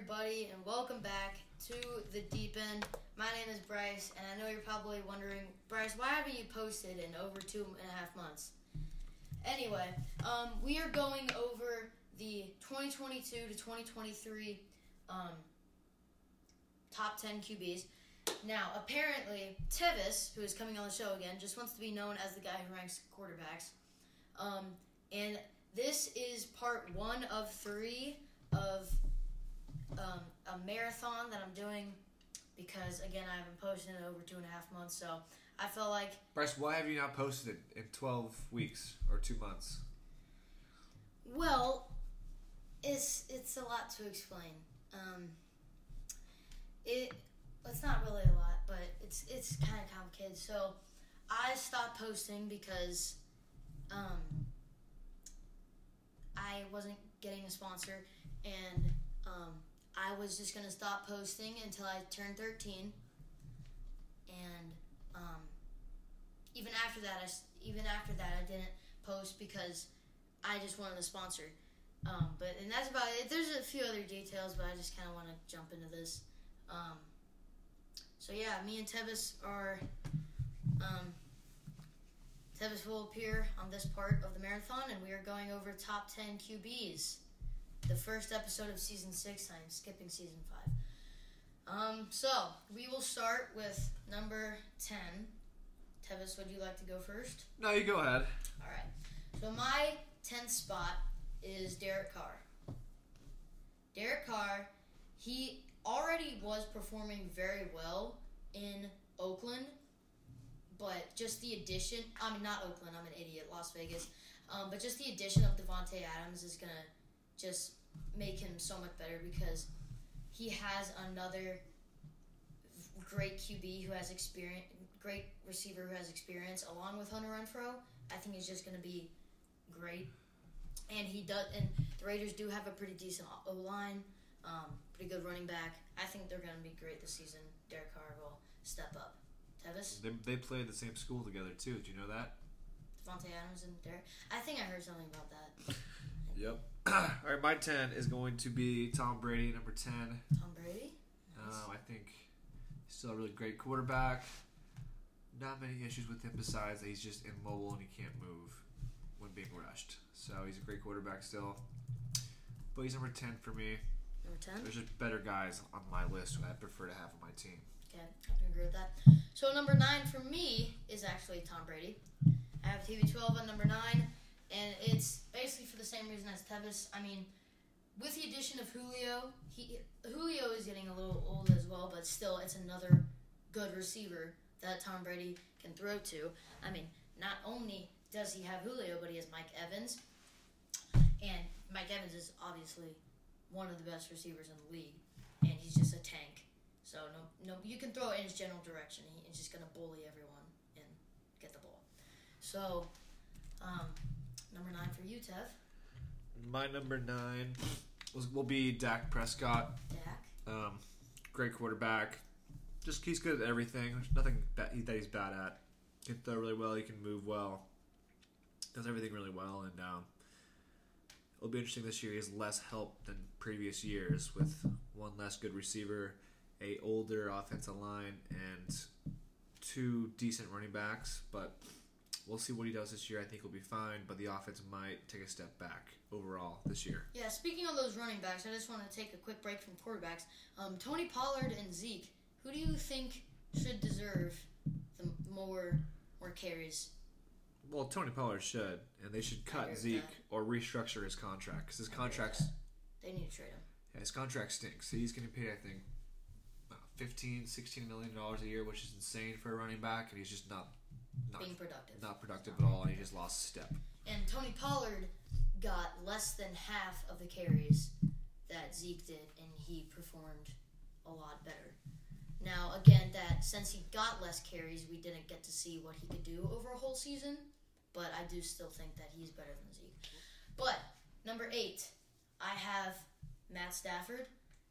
everybody, and welcome back to the deep end. My name is Bryce, and I know you're probably wondering, Bryce, why haven't you posted in over two and a half months? Anyway, um, we are going over the 2022 to 2023 um, top 10 QBs. Now, apparently, Tevis, who is coming on the show again, just wants to be known as the guy who ranks quarterbacks. Um, and this is part one of three of um, a marathon that I'm doing because, again, I haven't posted in over two and a half months. So I felt like Bryce, why have you not posted it in 12 weeks or two months? Well, it's it's a lot to explain. Um, it it's not really a lot, but it's it's kind of complicated. So I stopped posting because um, I wasn't getting a sponsor, and um, I was just gonna stop posting until I turned thirteen. And um, even after that, I even after that, I didn't post because I just wanted a sponsor. Um, but and that's about it. There's a few other details, but I just kind of want to jump into this. Um, so yeah, me and Tevis are. Um, Tevis will appear on this part of the marathon, and we are going over top ten QBs. The first episode of season six. I'm skipping season five. Um, so we will start with number ten. Tevis, would you like to go first? No, you go ahead. All right. So my tenth spot is Derek Carr. Derek Carr, he already was performing very well in Oakland, but just the addition, I mean, not Oakland, I'm an idiot, Las Vegas, um, but just the addition of Davante Adams is going to just make him so much better because he has another great QB who has experience, great receiver who has experience, along with Hunter Renfrow. I think he's just going to be great. And he does, and the Raiders do have a pretty decent O line, um, pretty good running back. I think they're going to be great this season. Derek Carr will step up. Tevis, They, they play at the same school together, too. Did you know that? Davante Adams, and Derek. I think I heard something about that. Yep. All right, my 10 is going to be Tom Brady, number 10. Tom Brady. Nice. Um, I think he's still a really great quarterback. Not many issues with him besides that he's just immobile and he can't move when being rushed. So he's a great quarterback still. But he's number 10 for me. Number ten. There's just better guys on my list who I prefer to have on my team. Okay, I can agree with that. So number nine for me is actually Tom Brady. I have TB12 on number nine, and it's basically for the same reason as Tevis. I mean, with the addition of Julio, he Julio is getting a little old as well, but still, it's another good receiver that Tom Brady can throw to. I mean, not only does he have Julio, but he has Mike Evans, and Mike Evans is obviously one of the best receivers in the league, and he's just a tank. So no, no, you can throw it in his general direction. He, he's just gonna bully everyone and get the ball. So, um, number nine for you, Tev. My number nine was, will be Dak Prescott. Dak. Um, great quarterback. Just he's good at everything. There's nothing that, he, that he's bad at. He can throw really well. He can move well. Does everything really well, and um, it'll be interesting this year. He has less help than previous years with one less good receiver, a older offensive line, and two decent running backs. But we'll see what he does this year. I think he'll be fine, but the offense might take a step back overall this year. Yeah. Speaking of those running backs, I just want to take a quick break from quarterbacks. Um, Tony Pollard and Zeke. Who do you think should deserve the more more carries? Well, Tony Pollard should, and they should cut Zeke that. or restructure his contract because his I agree with contract's. They need to trade him. yeah, his contract stinks. He's going to pay, I think, uh, 15 16 million dollars a year, which is insane for a running back, and he's just not not Being productive. not productive at all, and he just lost step. And Tony Pollard got less than half of the carries that Zeke did, and he performed a lot better. Now, again, that since he got less carries, we didn't get to see what he could do over a whole season, but I do still think that he's better than Zeke. But number eight, I have Matt Stafford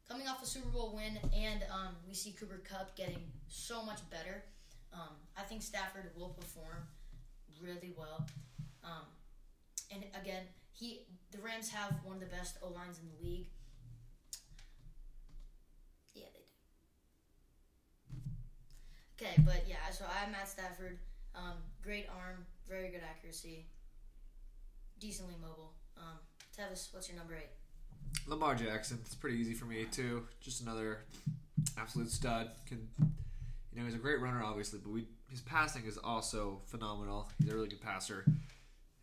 coming off a Super Bowl win, and um, we see Cooper Kupp getting so much better. Um, I think Stafford will perform really well. Um, and again, he the Rams have one of the best O lines in the league. Yeah, they do. Okay, but yeah, so I have Matt Stafford. Um, great arm, very good accuracy, decently mobile. Um, Tevis, what's your number eight? Lamar Jackson. It's pretty easy for me too. Just another absolute stud. Can you know he's a great runner, obviously, but we his passing is also phenomenal. He's a really good passer.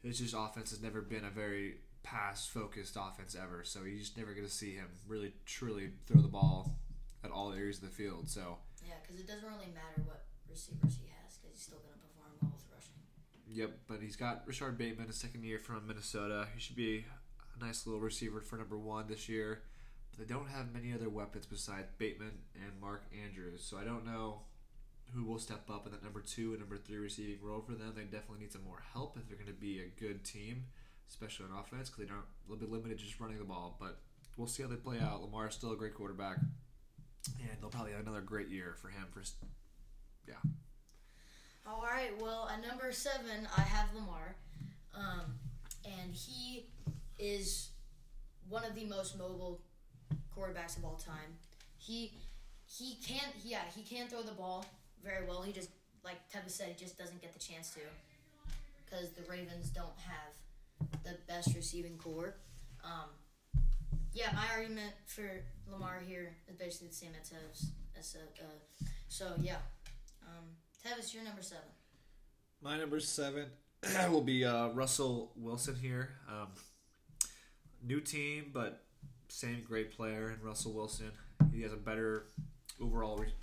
His just offense has never been a very pass focused offense ever, so you're just never get to see him really truly throw the ball at all areas of the field. So Yeah, because it doesn't really matter what receivers he has, because he's still going to perform well with rushing. Yep, but he's got Richard Bateman, a second year from Minnesota. He should be a nice little receiver for number one this year. But they don't have many other weapons besides Bateman and Mark Andrews, so I don't know who will step up in that number two and number three receiving role for them. They definitely need some more help if they're going to be a good team, especially on offense, because they don't little bit limited just running the ball. But we'll see how they play out. Lamar is still a great quarterback, and they'll probably have another great year for him. For yeah. All right, well, at number seven, I have Lamar. Um, and he is one of the most mobile quarterbacks of all time. He he can't yeah, he can throw the ball very well. He just like Tevin said, he just doesn't get the chance to because the Ravens don't have the best receiving corps. Um, yeah, my argument for Lamar here is basically the same as Tev's. As, uh, so yeah, um, Tevis, you're number seven. My number seven will be uh, Russell Wilson here. Um, new team, but same great player in Russell Wilson. He has a better overall re-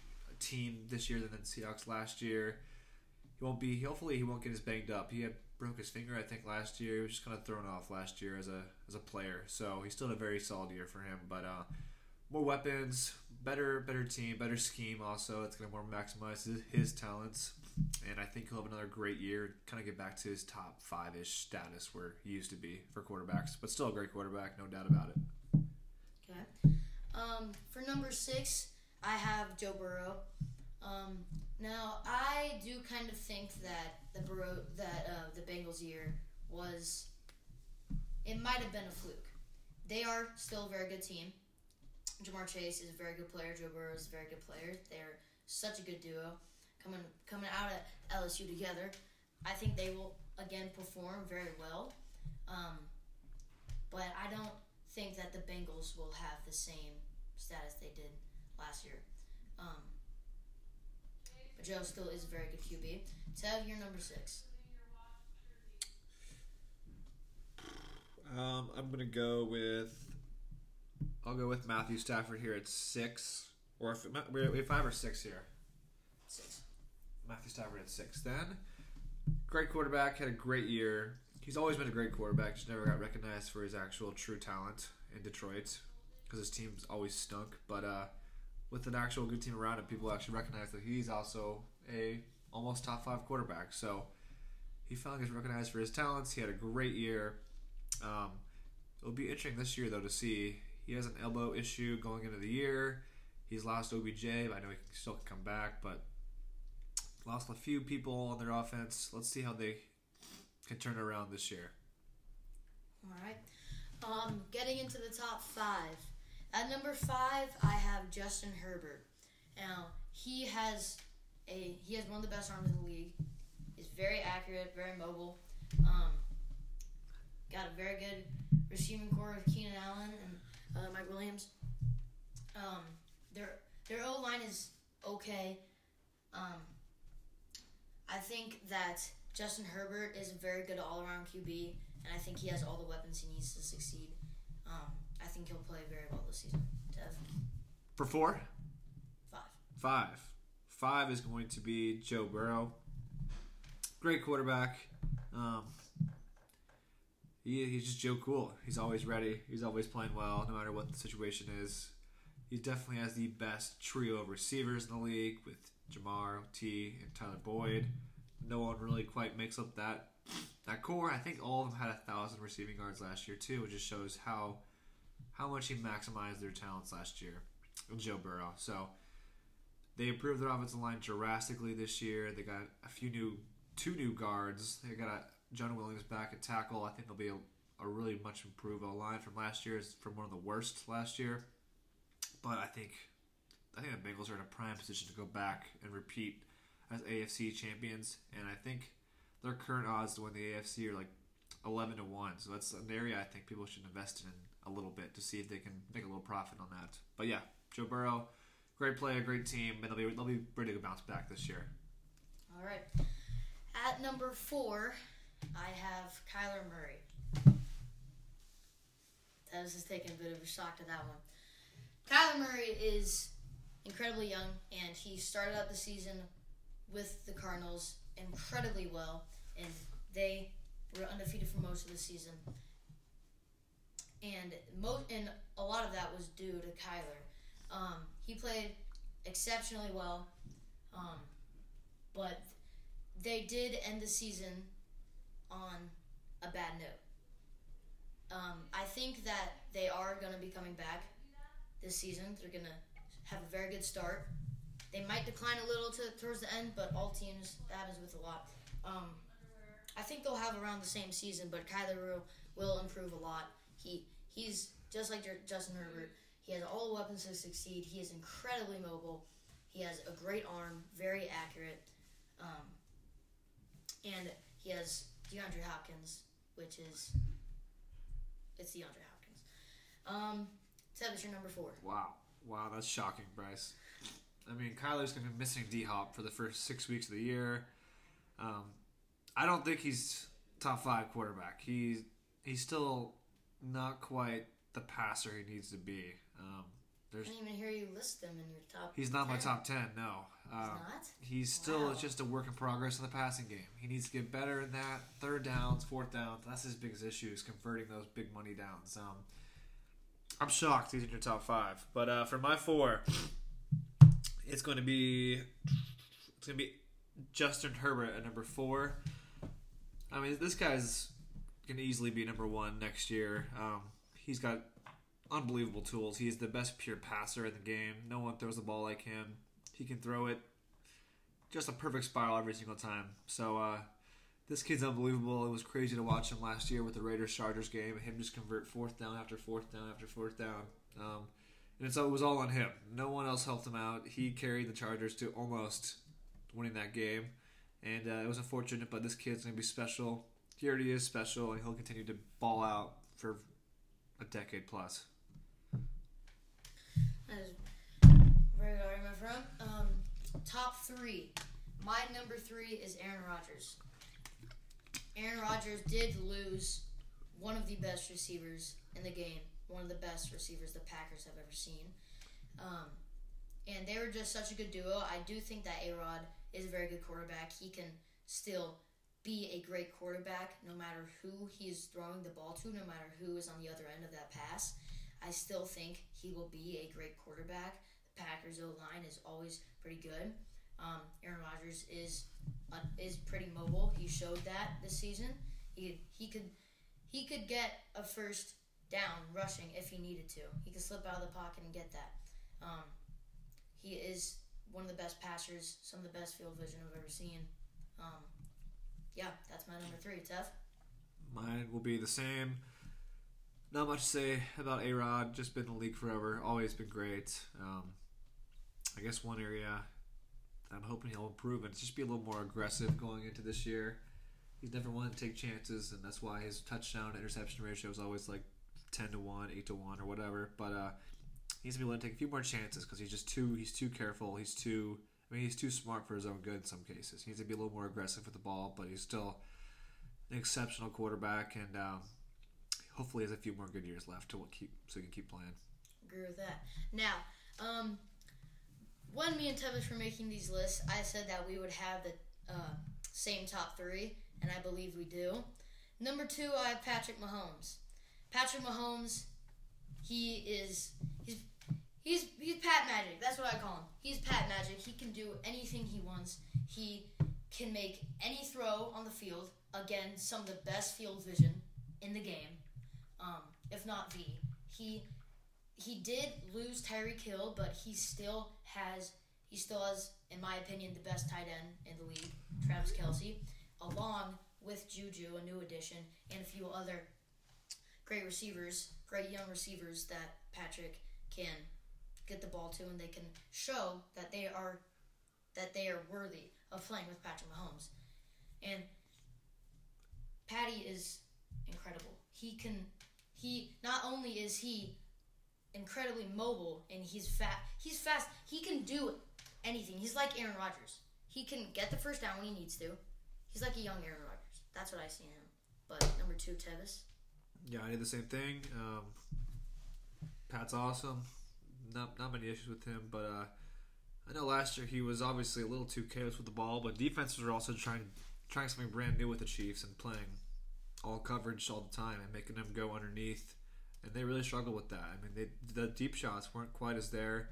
team this year than the Seahawks last year. He won't be. Hopefully, he won't get as banged up. He had broke his finger, I think, last year. He was just kind of thrown off last year as a as a player. So he's still a very solid year for him. But uh, more weapons, better better team, better scheme. Also, it's going to more maximize his, his talents and I think he'll have another great year. Kind of get back to his top five ish status where he used to be for quarterbacks, but still a great quarterback, no doubt about it. Okay. Um, for number six, I have Joe Burrow. Um, now I do kind of think that the Burrow that uh, the Bengals year was it might have been a fluke. They are still a very good team. Ja'Marr Chase is a very good player. Joe Burrow is a very good player. They're such a good duo coming coming out at LSU together. I think they will again perform very well. Um, but I don't think that the Bengals will have the same status they did last year. Um, but Joe still is a very good QB. Tev, you're number six. Um, I'm gonna go with. I'll go with Matthew Stafford here at six, or if we have five or six here. Six. Matthew Stafford at six. Then, great quarterback, had a great year. He's always been a great quarterback, just never got recognized for his actual true talent in Detroit because his team's always stunk. But uh, with an actual good team around him, people actually recognize that he's also a almost top five quarterback. So he finally gets recognized for his talents. He had a great year. Um, it'll be interesting this year though to see. He has an elbow issue going into the year. He's lost OBJ. But I know he can still come back, but lost a few people on their offense. Let's see how they can turn around this year. All right. Um, getting into the top five. At number five, I have Justin Herbert. Now he has a he has one of the best arms in the league. He's very accurate, very mobile. Um, got a very good receiving corps of Keenan Allen and uh, Mike Williams. Um, their their O line is okay. Um, I think that Justin Herbert is a very good all around QB, and I think he has all the weapons he needs to succeed. Um, I think he'll play very well this season. Dev, For four, five. five, five is going to be Joe Burrow. Great quarterback. Um, he, he's just Joe Cool. He's always ready. He's always playing well, no matter what the situation is. He definitely has the best trio of receivers in the league with Ja'Marr, T, and Tyler Boyd. No one really quite makes up that that core. I think all of them had a thousand receiving yards last year too. It just shows how how much he maximized their talents last year. Joe Burrow. So they improved their offensive line drastically this year. They got a few new two new guards. They got a, Jonah Williams back at tackle. I think they'll be a, a really much improved line from last year. It's from one of the worst last year. But I think I think the Bengals are in a prime position to go back and repeat as AFC champions, and I think their current odds to win the AFC are like eleven to one. So that's an area I think people should invest in a little bit to see if they can make a little profit on that. But yeah, Joe Burrow, great player, great team, and they'll be they'll be ready to bounce back this year. All right. At number four, I have Kyler Murray. I was just taking a bit of a shock to that one. Kyler Murray is incredibly young, and he started out the season with the Cardinals incredibly well, and they were undefeated for most of the season. And mo- and a lot of that was due to Kyler. Um, he played exceptionally well, um, but they did end the season on a bad note. Um, I think that they are going to be coming back this season. They're going to have a very good start. They might decline a little to, towards the end, but all teams that happens with a lot. Um, I think they'll have around the same season, but Kyler will improve a lot. He he's just like Justin Herbert. He has all the weapons to succeed. He is incredibly mobile. He has a great arm, very accurate, um, and he has DeAndre Hopkins, which is it's DeAndre Hopkins. Um, Seb, your number four. Wow, wow, that's shocking, Bryce. I mean, Kyler's gonna be missing D Hop for the first six weeks of the year. Um, I don't think he's top five quarterback. He's he's still not quite the passer he needs to be. Um, there's, I didn't even hear you list them in your top. He's not 10. my top ten. No, um, he's not. He's still wow. just a work in progress in the passing game. He needs to get better in that third downs, fourth downs. That's his biggest issue is converting those big money downs. Um, I'm shocked he's in your top five. But uh, for my four, it's going to be it's going to be Justin Herbert at number four. I mean, this guy's to easily be number one next year. Um, he's got unbelievable tools. He's the best pure passer in the game. No one throws the ball like him. He can throw it just a perfect spiral every single time. So uh, this kid's unbelievable. It was crazy to watch him last year with the Raiders Chargers game. Him just convert fourth down after fourth down after fourth down. Um, and it's, it was all on him. No one else helped him out. He carried the Chargers to almost winning that game. And uh, it was unfortunate, but this kid's going to be special. He already is special, and he'll continue to ball out for a decade plus. That is very good, my friend. Um, top three. My number three is Aaron Rodgers. Aaron Rodgers did lose one of the best receivers in the game, one of the best receivers the Packers have ever seen. Um, and they were just such a good duo. I do think that A Rod is a very good quarterback. He can still be a great quarterback no matter who he is throwing the ball to, no matter who is on the other end of that pass. I still think he will be a great quarterback. The Packers' O line is always pretty good. Um, Aaron Rodgers is uh, is pretty mobile. He showed that this season. He he could he could get a first down rushing if he needed to. He could slip out of the pocket and get that. Um, he is one of the best passers, some of the best field vision I've ever seen. Um, yeah, that's my number three. Tough. Mine will be the same. Not much to say about A Rod. Just been in the league forever. Always been great. Um, I guess one area I'm hoping he'll improve and just be a little more aggressive going into this year. He's never wanted to take chances, and that's why his touchdown interception ratio is always like ten to one, eight to one, or whatever. But uh, he needs to be willing to take a few more chances because he's just too he's too careful. He's too Mean he's too smart for his own good in some cases. He needs to be a little more aggressive with the ball, but he's still an exceptional quarterback, and um, hopefully has a few more good years left to keep so he can keep playing. Agree with that. Now, um, when me and Tevis were making these lists, I said that we would have the uh, same top three, and I believe we do. Number two, I have Patrick Mahomes. Patrick Mahomes, he is he's he's Pat Magic. That's what I call him. He's Pat Magic. He can do anything he wants. He can make any throw on the field. Again, some of the best field vision in the game, um, if not the. He he did lose Tyreek Hill, but he still has he still has, in my opinion, the best tight end in the league, Travis Kelce, along with Juju, a new addition, and a few other great receivers, great young receivers that Patrick can get the ball to, and they can show that they are that they are worthy of playing with Patrick Mahomes. And Patty is incredible. He can he not only is he incredibly mobile and he's fat he's fast. He can do anything. He's like Aaron Rodgers. He can get the first down when he needs to. He's like a young Aaron Rodgers. That's what I see in him. But number two, Tevis. Yeah, I did the same thing. Um, Pat's awesome. Not not many issues with him, but uh, I know last year he was obviously a little too careless with the ball, but defenses are also trying trying something brand new with the Chiefs and playing all coverage all the time and making them go underneath, and they really struggle with that. I mean, they, the deep shots weren't quite as there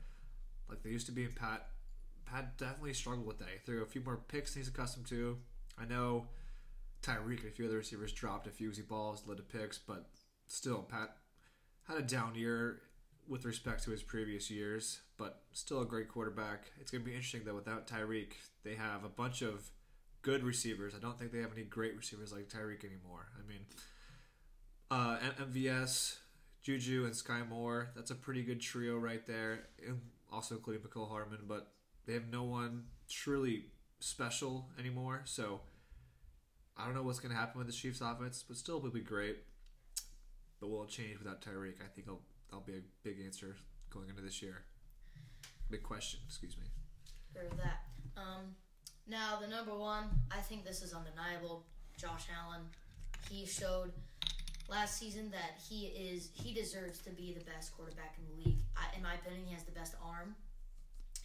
like they used to be. And Pat Pat definitely struggled with that. He threw a few more picks than he's accustomed to. I know Tyreek and a few other receivers dropped a few easy balls, led to picks, but still, Pat had a down year with respect to his previous years, but still a great quarterback. It's going to be interesting though. Without Tyreek, they have a bunch of good receivers. I don't think they have any great receivers like Tyreek anymore. I mean, uh, MVS, Juju, and Sky Moore. That's a pretty good trio right there. Also including Mecole Hardman, but they have no one truly special anymore. So I don't know what's going to happen with the Chiefs' offense, but still, it'll be great. But will it change without Tyreek? I think I'll, that'll be a big answer going into this year. Big question, excuse me. Or that. Um, now, the number one, I think this is undeniable. Josh Allen. He showed last season that he is he deserves to be the best quarterback in the league. I, in my opinion, he has the best arm.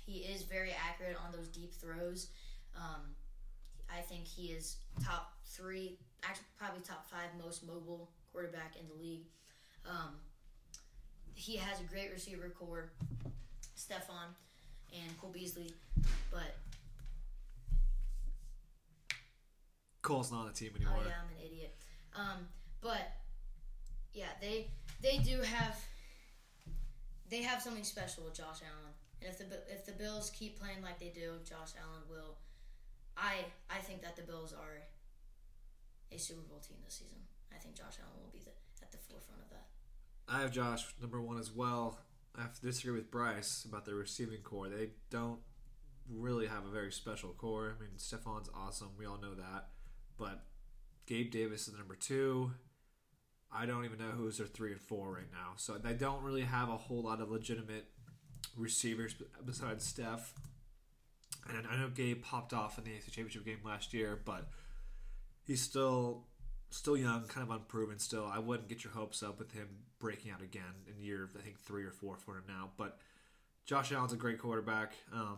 He is very accurate on those deep throws. Um, I think he is top three, actually probably top five most mobile quarterback in the league. Um, he has a great receiver corps, Stefon and Cole Beasley, but Cole's not on the team anymore. oh yeah, I'm an idiot. Um, but yeah, they they do have they have something special with Josh Allen, and if the if the Bills keep playing like they do, Josh Allen will. I I think that the Bills are a Super Bowl team this season. I think Josh Allen will be the, at the forefront of that. I have Josh number one as well. I have to disagree with Bryce about the receiving corps. They don't really have a very special corps. I mean, Stefon's awesome. We all know that. But Gabe Davis is number two. I don't even know who's their three and four right now. So they don't really have a whole lot of legitimate receivers besides Steph. And I know Gabe popped off in the AFC Championship game last year, but he's still still young, kind of unproven still. I wouldn't get your hopes up with him breaking out again in year I think three or four for him now. But Josh Allen's a great quarterback. Um,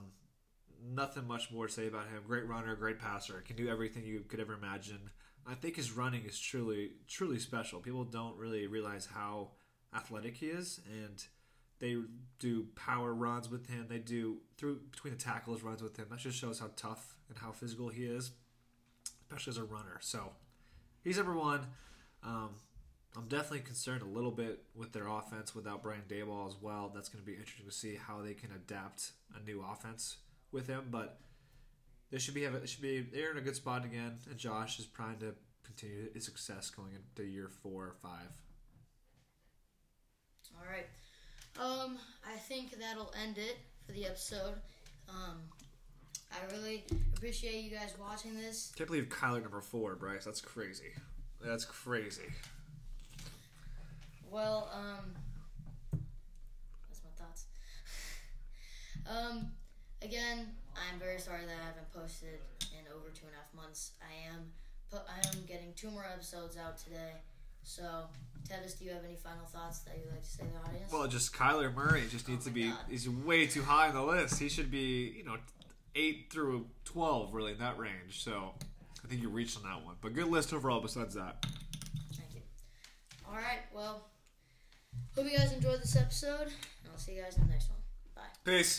nothing much more to say about him. Great runner, great passer. Can do everything you could ever imagine. I think his running is truly truly special. People don't really realize how athletic he is, and they do power runs with him. They do through between the tackles runs with him. That just shows how tough and how physical he is, especially as a runner. So he's number one. Um, I'm definitely concerned a little bit with their offense without Brian Daboll as well. That's going to be interesting to see how they can adapt a new offense with him. But they should be have should be they're in a good spot again, and Josh is primed to continue his success going into year four or five. All right. Um, I think that'll end it for the episode. Um, I really appreciate you guys watching this. Can't believe Kyler number four, Bryce. That's crazy. That's crazy. Well, um, that's my thoughts. um, again, I'm very sorry that I haven't posted in over two and a half months. I am, put, I am getting two more episodes out today. So, Tevis, do you have any final thoughts that you'd like to say to the audience? Well, just Kyler Murray just needs Oh to be. God. He's way too high on the list. He should be, you know, eight through twelve, really in that range. So I think you reached on that one. But good list overall. Besides that, Thank you. All right. Well, hope you guys enjoyed this episode, and I'll see you guys in the next one. Bye. peace.